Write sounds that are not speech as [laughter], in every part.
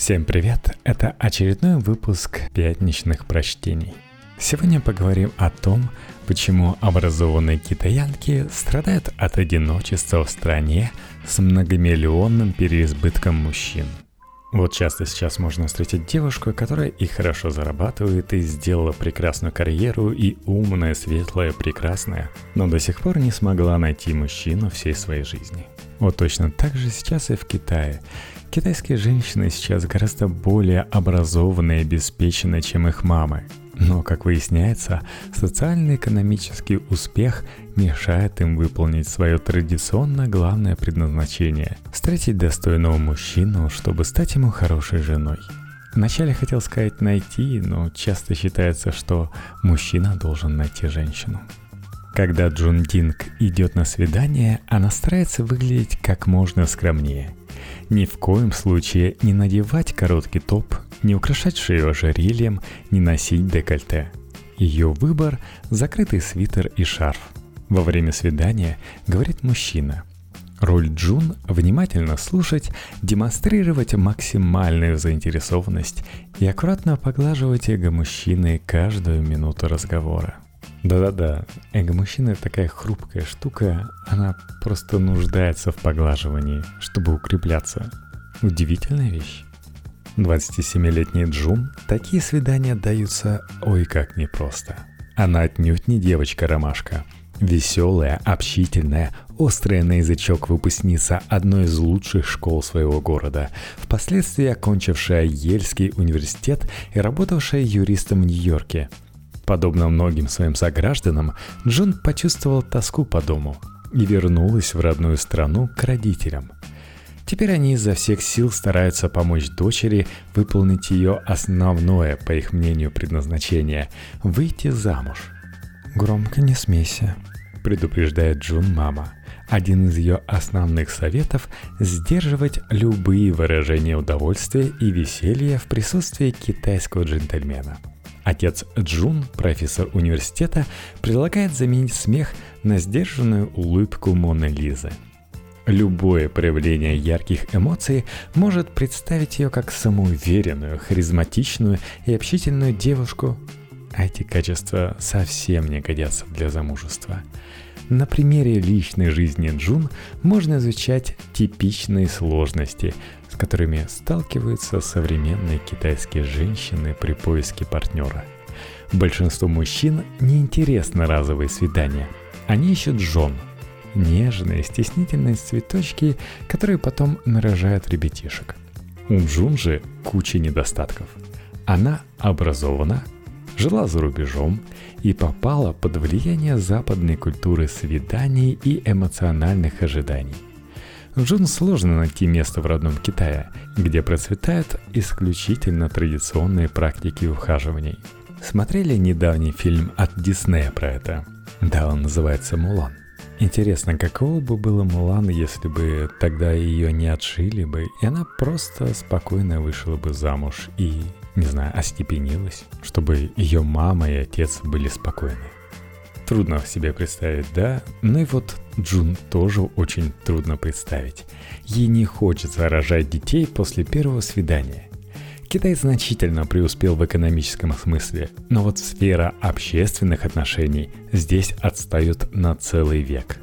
Всем привет! Это очередной выпуск пятничных прочтений. Сегодня поговорим о том, почему образованные китаянки страдают от одиночества в стране с многомиллионным переизбытком мужчин. Вот часто сейчас можно встретить девушку, которая и хорошо зарабатывает, и сделала прекрасную карьеру, и умная, светлая, прекрасная, но до сих пор не смогла найти мужчину всей своей жизни. Вот точно так же сейчас и в Китае. Китайские женщины сейчас гораздо более образованные и обеспечены, чем их мамы. Но, как выясняется, социально-экономический успех мешает им выполнить свое традиционно главное предназначение – встретить достойного мужчину, чтобы стать ему хорошей женой. Вначале хотел сказать найти, но часто считается, что мужчина должен найти женщину. Когда Джун Динг идет на свидание, она старается выглядеть как можно скромнее – ни в коем случае не надевать короткий топ, не украшать шею ожерельем, не носить декольте. Ее выбор – закрытый свитер и шарф. Во время свидания говорит мужчина. Роль Джун – внимательно слушать, демонстрировать максимальную заинтересованность и аккуратно поглаживать эго мужчины каждую минуту разговора. Да-да-да, эго мужчины такая хрупкая штука, она просто нуждается в поглаживании, чтобы укрепляться. Удивительная вещь. 27-летний Джун такие свидания даются ой как непросто. Она отнюдь не девочка-ромашка. Веселая, общительная, острая на язычок выпускница одной из лучших школ своего города, впоследствии окончившая Ельский университет и работавшая юристом в Нью-Йорке – Подобно многим своим согражданам, Джун почувствовал тоску по дому и вернулась в родную страну к родителям. Теперь они изо всех сил стараются помочь дочери выполнить ее основное, по их мнению, предназначение – выйти замуж. «Громко не смейся», – предупреждает Джун мама. Один из ее основных советов – сдерживать любые выражения удовольствия и веселья в присутствии китайского джентльмена – Отец Джун, профессор университета, предлагает заменить смех на сдержанную улыбку Моны Лизы. Любое проявление ярких эмоций может представить ее как самоуверенную, харизматичную и общительную девушку, а эти качества совсем не годятся для замужества. На примере личной жизни Джун можно изучать типичные сложности, которыми сталкиваются современные китайские женщины при поиске партнера. Большинству мужчин неинтересны разовые свидания. Они ищут жен. Нежные, стеснительные цветочки, которые потом нарожают ребятишек. У Джун же куча недостатков. Она образована, жила за рубежом и попала под влияние западной культуры свиданий и эмоциональных ожиданий. Джун сложно найти место в родном Китае, где процветают исключительно традиционные практики ухаживаний. Смотрели недавний фильм от Диснея про это? Да, он называется «Мулан». Интересно, каково бы было Мулан, если бы тогда ее не отшили бы, и она просто спокойно вышла бы замуж и не знаю, остепенилась, чтобы ее мама и отец были спокойны. Трудно себе представить, да? Ну и вот Джун тоже очень трудно представить. Ей не хочется рожать детей после первого свидания. Китай значительно преуспел в экономическом смысле, но вот сфера общественных отношений здесь отстает на целый век.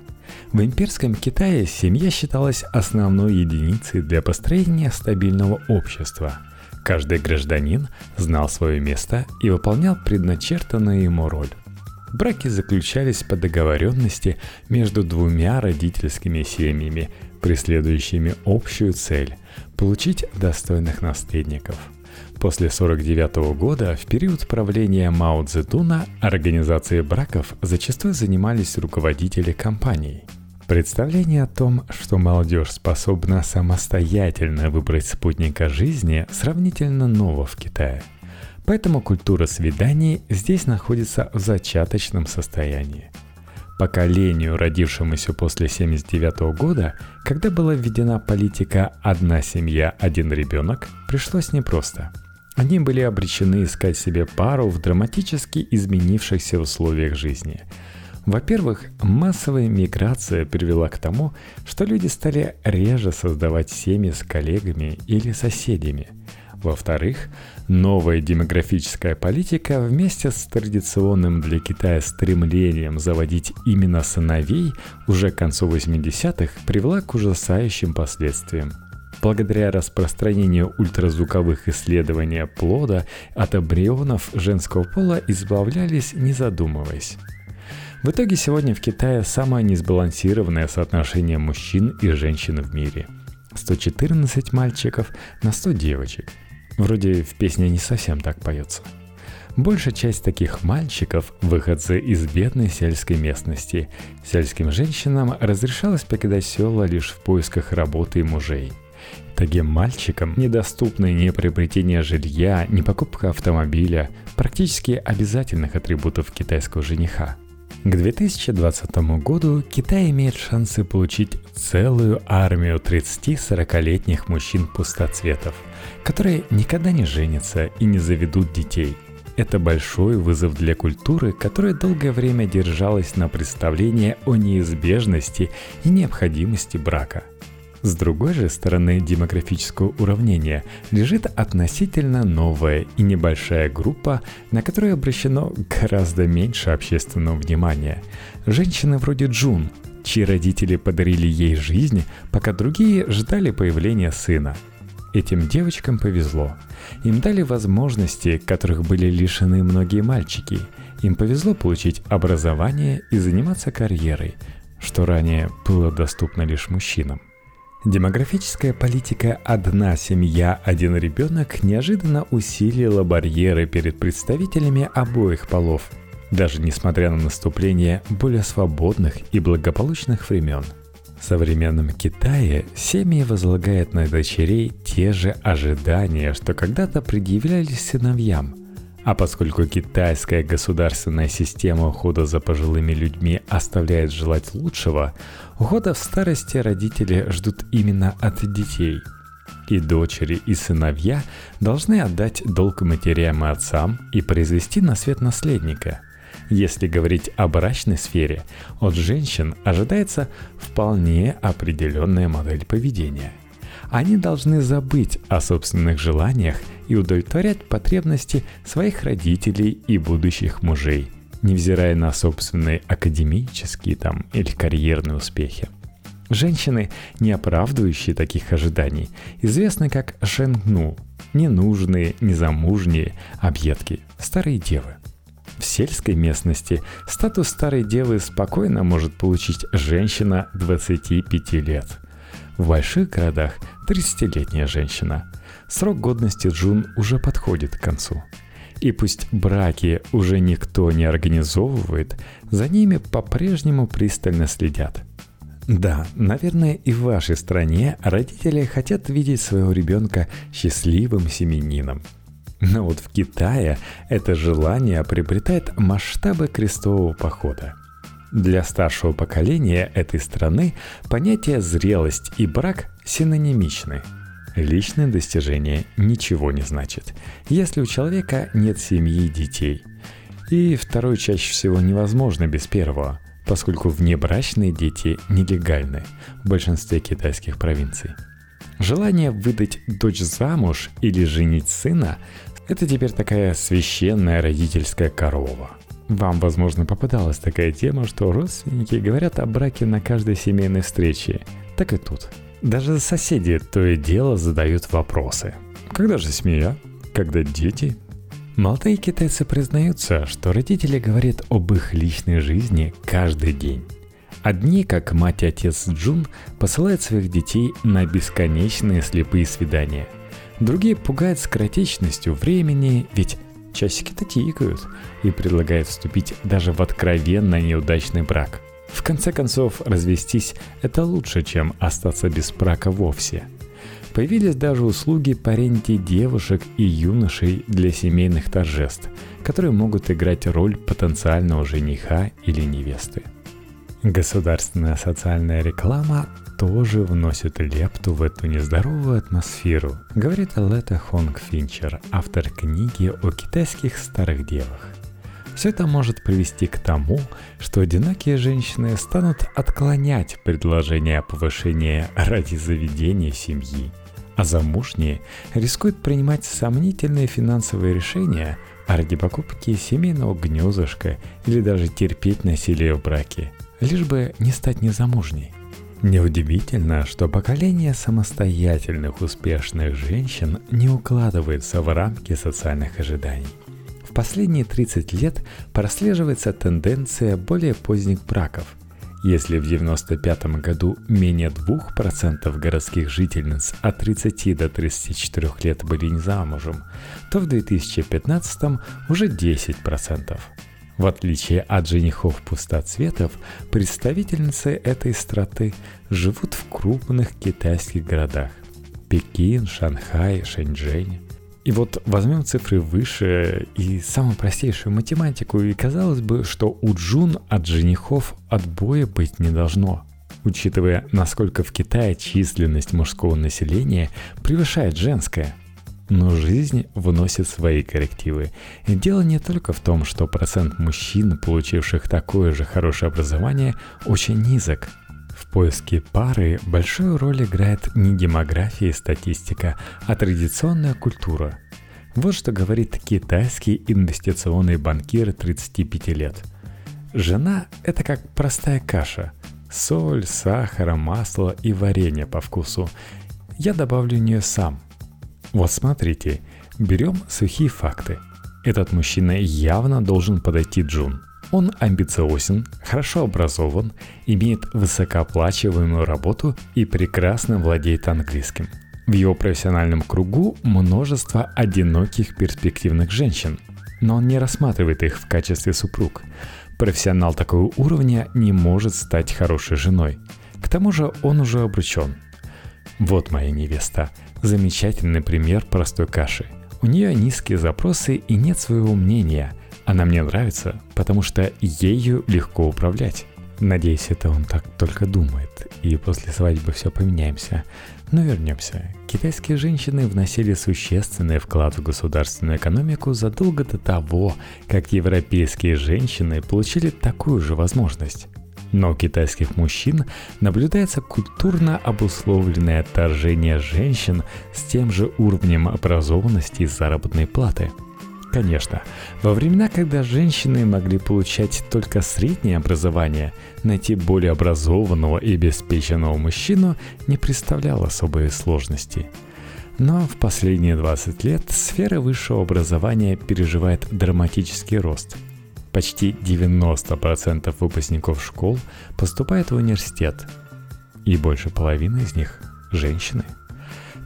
В имперском Китае семья считалась основной единицей для построения стабильного общества – Каждый гражданин знал свое место и выполнял предначертанную ему роль. Браки заключались по договоренности между двумя родительскими семьями, преследующими общую цель – получить достойных наследников. После 1949 года, в период правления Мао Цзэдуна, организацией браков зачастую занимались руководители компаний – Представление о том, что молодежь способна самостоятельно выбрать спутника жизни, сравнительно ново в Китае. Поэтому культура свиданий здесь находится в зачаточном состоянии. Поколению, родившемуся после 1979 года, когда была введена политика «одна семья, один ребенок», пришлось непросто. Они были обречены искать себе пару в драматически изменившихся условиях жизни – во-первых, массовая миграция привела к тому, что люди стали реже создавать семьи с коллегами или соседями. Во-вторых, новая демографическая политика вместе с традиционным для Китая стремлением заводить именно сыновей уже к концу 80-х привела к ужасающим последствиям. Благодаря распространению ультразвуковых исследований плода от эмбрионов женского пола избавлялись не задумываясь. В итоге сегодня в Китае самое несбалансированное соотношение мужчин и женщин в мире. 114 мальчиков на 100 девочек. Вроде в песне не совсем так поется. Большая часть таких мальчиков – выходцы из бедной сельской местности. Сельским женщинам разрешалось покидать села лишь в поисках работы и мужей – Таким мальчикам недоступны ни приобретение жилья, ни покупка автомобиля, практически обязательных атрибутов китайского жениха. К 2020 году Китай имеет шансы получить целую армию 30-40-летних мужчин-пустоцветов, которые никогда не женятся и не заведут детей. Это большой вызов для культуры, которая долгое время держалась на представлении о неизбежности и необходимости брака – с другой же стороны демографического уравнения лежит относительно новая и небольшая группа, на которую обращено гораздо меньше общественного внимания. Женщины вроде Джун, чьи родители подарили ей жизнь, пока другие ждали появления сына. Этим девочкам повезло. Им дали возможности, которых были лишены многие мальчики. Им повезло получить образование и заниматься карьерой, что ранее было доступно лишь мужчинам. Демографическая политика «одна семья, один ребенок» неожиданно усилила барьеры перед представителями обоих полов, даже несмотря на наступление более свободных и благополучных времен. В современном Китае семьи возлагают на дочерей те же ожидания, что когда-то предъявлялись сыновьям – а поскольку китайская государственная система ухода за пожилыми людьми оставляет желать лучшего, ухода в старости родители ждут именно от детей. И дочери, и сыновья должны отдать долг матерям и отцам и произвести на свет наследника. Если говорить о брачной сфере, от женщин ожидается вполне определенная модель поведения – они должны забыть о собственных желаниях и удовлетворять потребности своих родителей и будущих мужей, невзирая на собственные академические там или карьерные успехи. Женщины, не оправдывающие таких ожиданий, известны как шенгну, ненужные, незамужние, объедки, старые девы. В сельской местности статус старой девы спокойно может получить женщина 25 лет. В больших городах 30-летняя женщина. Срок годности Джун уже подходит к концу. И пусть браки уже никто не организовывает, за ними по-прежнему пристально следят. Да, наверное, и в вашей стране родители хотят видеть своего ребенка счастливым семенином. Но вот в Китае это желание приобретает масштабы крестового похода – для старшего поколения этой страны понятия зрелость и брак синонимичны. Личное достижение ничего не значит, если у человека нет семьи и детей. И второе чаще всего невозможно без первого, поскольку внебрачные дети нелегальны в большинстве китайских провинций. Желание выдать дочь замуж или женить сына – это теперь такая священная родительская корова – вам, возможно, попадалась такая тема, что родственники говорят о браке на каждой семейной встрече. Так и тут. Даже соседи то и дело задают вопросы. Когда же семья? Когда дети? Молодые китайцы признаются, что родители говорят об их личной жизни каждый день. Одни, как мать и отец Джун, посылают своих детей на бесконечные слепые свидания. Другие пугают скоротечностью времени, ведь часики-то тикают, и предлагает вступить даже в откровенно неудачный брак. В конце концов, развестись – это лучше, чем остаться без брака вовсе. Появились даже услуги по ренте девушек и юношей для семейных торжеств, которые могут играть роль потенциального жениха или невесты. Государственная социальная реклама тоже вносит лепту в эту нездоровую атмосферу, говорит Лета Хонг Финчер, автор книги о китайских старых девах. Все это может привести к тому, что одинокие женщины станут отклонять предложение о повышении ради заведения семьи. а замужние рискуют принимать сомнительные финансовые решения ради покупки семейного гнездышка или даже терпеть насилие в браке, лишь бы не стать незамужней. Неудивительно, что поколение самостоятельных успешных женщин не укладывается в рамки социальных ожиданий. В последние 30 лет прослеживается тенденция более поздних браков. Если в 1995 году менее 2% городских жительниц от 30 до 34 лет были не замужем, то в 2015 уже 10%. В отличие от женихов пустоцветов, представительницы этой страты живут в крупных китайских городах – Пекин, Шанхай, Шэньчжэнь. И вот возьмем цифры выше и самую простейшую математику, и казалось бы, что у Джун от женихов отбоя быть не должно. Учитывая, насколько в Китае численность мужского населения превышает женское – но жизнь вносит свои коррективы. И дело не только в том, что процент мужчин, получивших такое же хорошее образование, очень низок. В поиске пары большую роль играет не демография и статистика, а традиционная культура. Вот что говорит китайский инвестиционный банкир 35 лет. Жена – это как простая каша. Соль, сахар, масло и варенье по вкусу. Я добавлю нее сам – вот смотрите, берем сухие факты. Этот мужчина явно должен подойти Джун. Он амбициозен, хорошо образован, имеет высокооплачиваемую работу и прекрасно владеет английским. В его профессиональном кругу множество одиноких перспективных женщин, но он не рассматривает их в качестве супруг. Профессионал такого уровня не может стать хорошей женой. К тому же он уже обручен. Вот моя невеста – Замечательный пример простой каши. У нее низкие запросы и нет своего мнения. Она мне нравится, потому что ею легко управлять. Надеюсь, это он так только думает, и после свадьбы все поменяемся. Но вернемся. Китайские женщины вносили существенный вклад в государственную экономику задолго до того, как европейские женщины получили такую же возможность. Но у китайских мужчин наблюдается культурно обусловленное отторжение женщин с тем же уровнем образованности и заработной платы. Конечно, во времена, когда женщины могли получать только среднее образование, найти более образованного и обеспеченного мужчину не представляло особой сложности. Но в последние 20 лет сфера высшего образования переживает драматический рост – Почти 90% выпускников школ поступает в университет, и больше половины из них – женщины.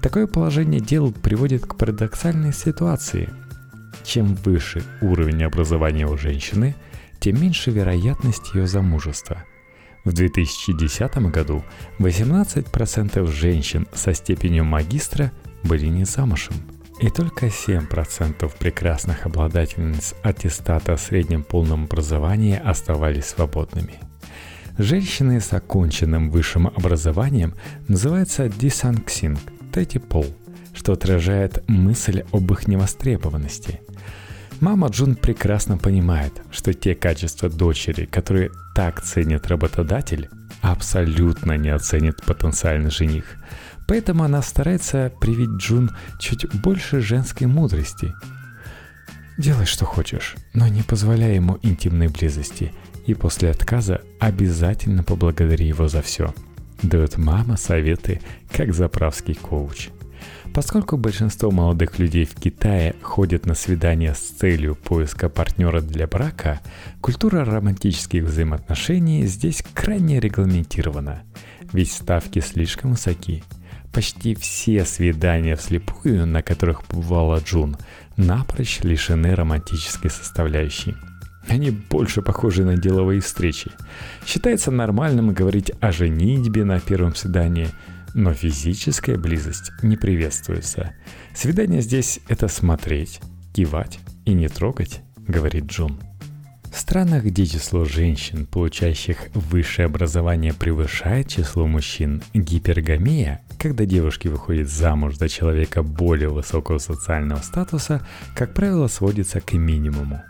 Такое положение дел приводит к парадоксальной ситуации. Чем выше уровень образования у женщины, тем меньше вероятность ее замужества. В 2010 году 18% женщин со степенью магистра были не замужем – и только 7% прекрасных обладательниц аттестата о среднем полном образовании оставались свободными. Женщины с оконченным высшим образованием называются дисанксинг, третий пол, что отражает мысль об их невостребованности. Мама Джун прекрасно понимает, что те качества дочери, которые так ценит работодатель, абсолютно не оценит потенциальный жених – Поэтому она старается привить Джун чуть больше женской мудрости. Делай, что хочешь, но не позволяй ему интимной близости, и после отказа обязательно поблагодари его за все. Дает мама советы, как заправский коуч. Поскольку большинство молодых людей в Китае ходят на свидания с целью поиска партнера для брака, культура романтических взаимоотношений здесь крайне регламентирована, ведь ставки слишком высоки – Почти все свидания вслепую, на которых бывала Джун, напрочь лишены романтической составляющей. Они больше похожи на деловые встречи. Считается нормальным говорить о женитьбе на первом свидании, но физическая близость не приветствуется. Свидание здесь – это смотреть, кивать и не трогать, говорит Джун. В странах, где число женщин, получающих высшее образование, превышает число мужчин, гипергамия, когда девушки выходят замуж за человека более высокого социального статуса, как правило, сводится к минимуму.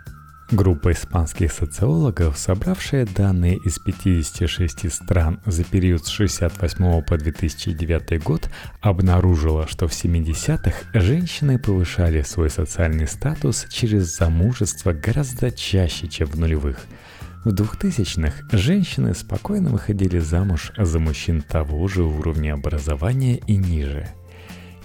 Группа испанских социологов, собравшая данные из 56 стран за период с 1968 по 2009 год, обнаружила, что в 70-х женщины повышали свой социальный статус через замужество гораздо чаще, чем в нулевых. В 2000-х женщины спокойно выходили замуж за мужчин того же уровня образования и ниже –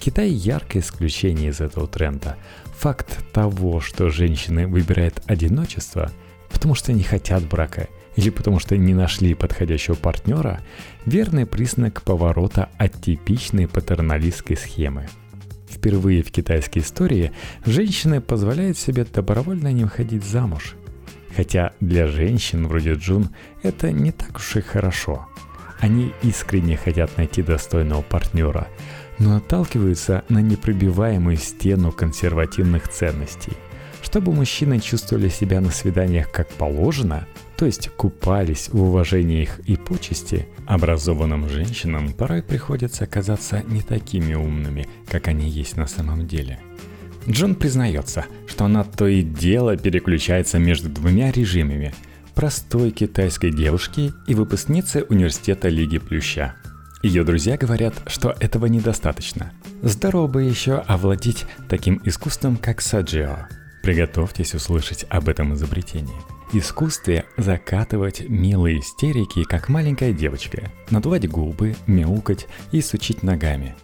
Китай яркое исключение из этого тренда. Факт того, что женщины выбирают одиночество, потому что не хотят брака или потому что не нашли подходящего партнера, верный признак поворота от типичной патерналистской схемы. Впервые в китайской истории женщины позволяют себе добровольно не выходить замуж. Хотя для женщин вроде Джун это не так уж и хорошо. Они искренне хотят найти достойного партнера, но отталкиваются на непробиваемую стену консервативных ценностей. Чтобы мужчины чувствовали себя на свиданиях как положено, то есть купались в уважении их и почести, образованным женщинам порой приходится оказаться не такими умными, как они есть на самом деле. Джон признается, что она то и дело переключается между двумя режимами – простой китайской девушки и выпускницы университета Лиги Плюща – ее друзья говорят, что этого недостаточно. Здорово бы еще овладеть таким искусством, как саджио. Приготовьтесь услышать об этом изобретении. Искусстве закатывать милые истерики, как маленькая девочка, надувать губы, мяукать и сучить ногами.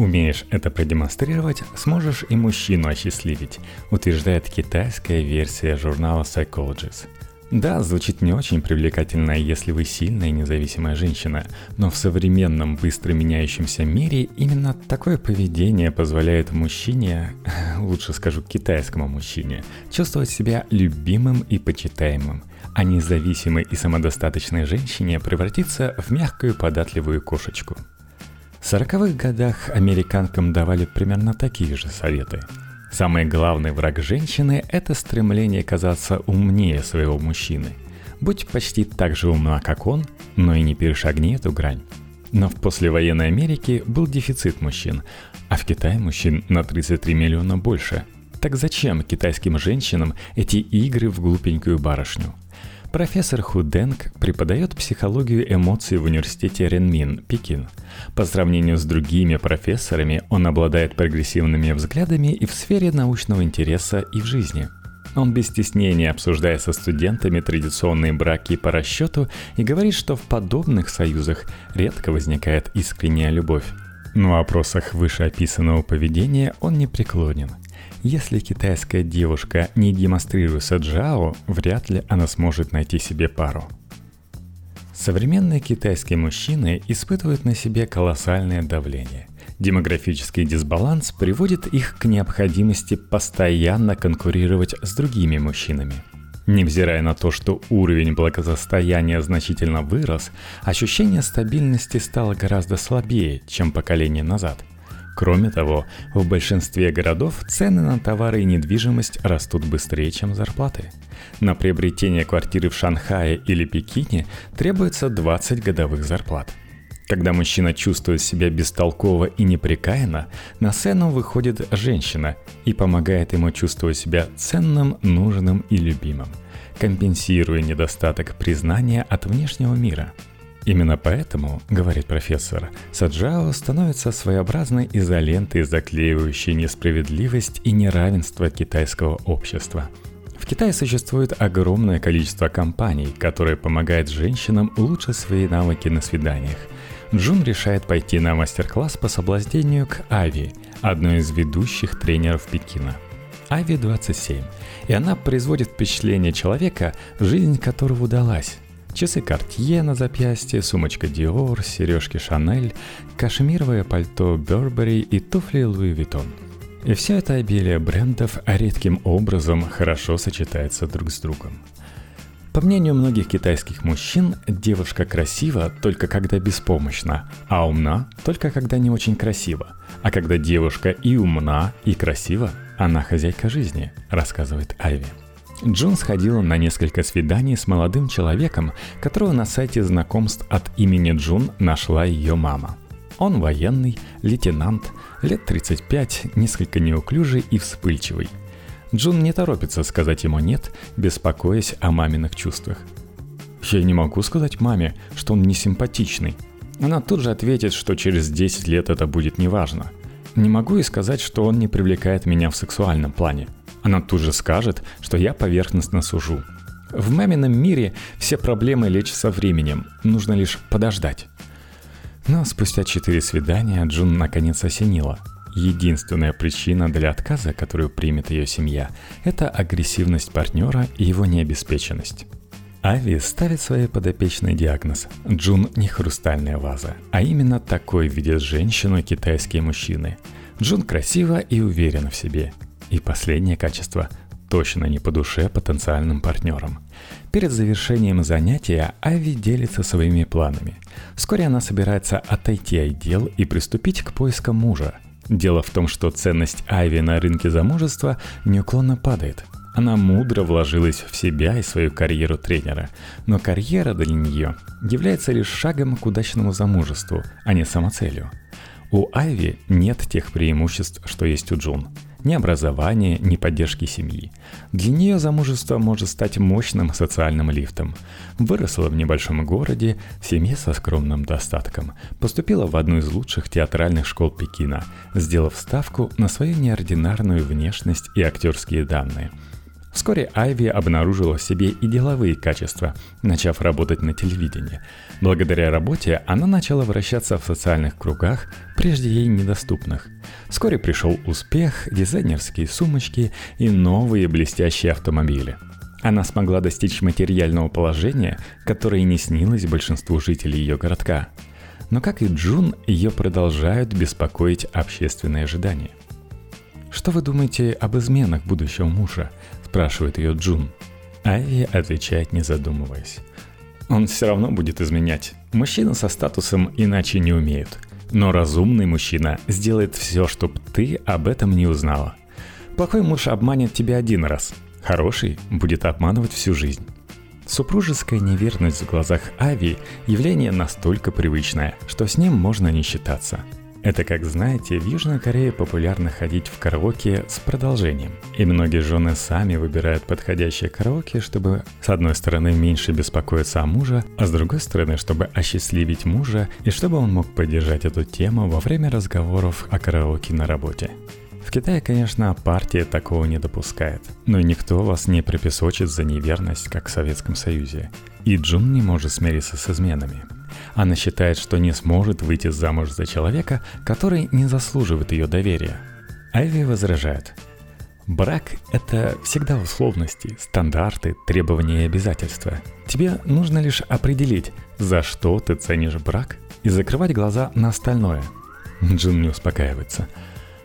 Умеешь это продемонстрировать, сможешь и мужчину осчастливить, утверждает китайская версия журнала Psychologist – да, звучит не очень привлекательно, если вы сильная и независимая женщина, но в современном быстро меняющемся мире именно такое поведение позволяет мужчине, [laughs] лучше скажу китайскому мужчине, чувствовать себя любимым и почитаемым, а независимой и самодостаточной женщине превратиться в мягкую податливую кошечку. В 40-х годах американкам давали примерно такие же советы – Самый главный враг женщины – это стремление казаться умнее своего мужчины. Будь почти так же умна, как он, но и не перешагни эту грань. Но в послевоенной Америке был дефицит мужчин, а в Китае мужчин на 33 миллиона больше. Так зачем китайским женщинам эти игры в глупенькую барышню? Профессор Худенг преподает психологию эмоций в университете Ренмин, Пекин. По сравнению с другими профессорами, он обладает прогрессивными взглядами и в сфере научного интереса, и в жизни. Он без стеснения обсуждает со студентами традиционные браки по расчету и говорит, что в подобных союзах редко возникает искренняя любовь. Но в вопросах вышеописанного поведения он не преклонен – если китайская девушка не демонстрирует саджао, вряд ли она сможет найти себе пару. Современные китайские мужчины испытывают на себе колоссальное давление. Демографический дисбаланс приводит их к необходимости постоянно конкурировать с другими мужчинами. Невзирая на то, что уровень благосостояния значительно вырос, ощущение стабильности стало гораздо слабее, чем поколение назад – Кроме того, в большинстве городов цены на товары и недвижимость растут быстрее, чем зарплаты. На приобретение квартиры в Шанхае или Пекине требуется 20 годовых зарплат. Когда мужчина чувствует себя бестолково и непрекаянно, на сцену выходит женщина и помогает ему чувствовать себя ценным, нужным и любимым, компенсируя недостаток признания от внешнего мира – Именно поэтому, говорит профессор, Саджао становится своеобразной изолентой, заклеивающей несправедливость и неравенство китайского общества. В Китае существует огромное количество компаний, которые помогают женщинам улучшить свои навыки на свиданиях. Джун решает пойти на мастер-класс по соблазнению к Ави, одной из ведущих тренеров Пекина. Ави 27, и она производит впечатление человека, жизнь которого удалась. Часы Cartier на запястье, сумочка Dior, сережки Chanel, кашемировое пальто Burberry и туфли Louis Vuitton. И все это обилие брендов редким образом хорошо сочетается друг с другом. По мнению многих китайских мужчин, девушка красива только когда беспомощна, а умна только когда не очень красива. А когда девушка и умна, и красива, она хозяйка жизни, рассказывает Айви. Джун сходила на несколько свиданий с молодым человеком, которого на сайте знакомств от имени Джун нашла ее мама. Он военный, лейтенант, лет 35, несколько неуклюжий и вспыльчивый. Джун не торопится сказать ему «нет», беспокоясь о маминых чувствах. «Я не могу сказать маме, что он не симпатичный». Она тут же ответит, что через 10 лет это будет неважно. Не могу и сказать, что он не привлекает меня в сексуальном плане. Она тут же скажет, что я поверхностно сужу. В мамином мире все проблемы лечатся временем, нужно лишь подождать. Но спустя четыре свидания Джун наконец осенила. Единственная причина для отказа, которую примет ее семья, это агрессивность партнера и его необеспеченность. Ави ставит своей подопечной диагноз «Джун не хрустальная ваза», а именно такой видят женщину китайские мужчины. Джун красива и уверена в себе. И последнее качество точно не по душе потенциальным партнерам. Перед завершением занятия Ави делится своими планами. Вскоре она собирается отойти от дел и приступить к поискам мужа. Дело в том, что ценность Айви на рынке замужества неуклонно падает. Она мудро вложилась в себя и свою карьеру тренера, но карьера для нее является лишь шагом к удачному замужеству, а не самоцелью. У Айви нет тех преимуществ, что есть у Джун – ни образования, ни поддержки семьи. Для нее замужество может стать мощным социальным лифтом. Выросла в небольшом городе, в семье со скромным достатком. Поступила в одну из лучших театральных школ Пекина, сделав ставку на свою неординарную внешность и актерские данные – Вскоре Айви обнаружила в себе и деловые качества, начав работать на телевидении. Благодаря работе она начала вращаться в социальных кругах, прежде ей недоступных. Вскоре пришел успех, дизайнерские сумочки и новые блестящие автомобили. Она смогла достичь материального положения, которое не снилось большинству жителей ее городка. Но как и Джун, ее продолжают беспокоить общественные ожидания. Что вы думаете об изменах будущего мужа? Спрашивает ее Джун. Айви отвечает, не задумываясь. Он все равно будет изменять. Мужчина со статусом иначе не умеют. Но разумный мужчина сделает все, чтобы ты об этом не узнала. Плохой муж обманет тебя один раз. Хороший будет обманывать всю жизнь. Супружеская неверность в глазах Ави – явление настолько привычное, что с ним можно не считаться – это, как знаете, в Южной Корее популярно ходить в караоке с продолжением. И многие жены сами выбирают подходящее караоке, чтобы с одной стороны меньше беспокоиться о муже, а с другой стороны, чтобы осчастливить мужа и чтобы он мог поддержать эту тему во время разговоров о караоке на работе. В Китае, конечно, партия такого не допускает, но никто вас не припесочит за неверность, как в Советском Союзе. И Джун не может смириться с изменами. Она считает, что не сможет выйти замуж за человека, который не заслуживает ее доверия. Айви возражает. Брак – это всегда условности, стандарты, требования и обязательства. Тебе нужно лишь определить, за что ты ценишь брак, и закрывать глаза на остальное. Джин не успокаивается.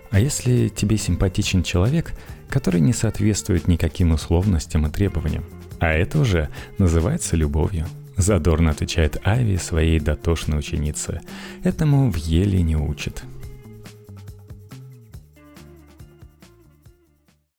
А если тебе симпатичен человек, который не соответствует никаким условностям и требованиям? А это уже называется любовью. Задорно отвечает Ави своей дотошной ученице. Этому в еле не учат.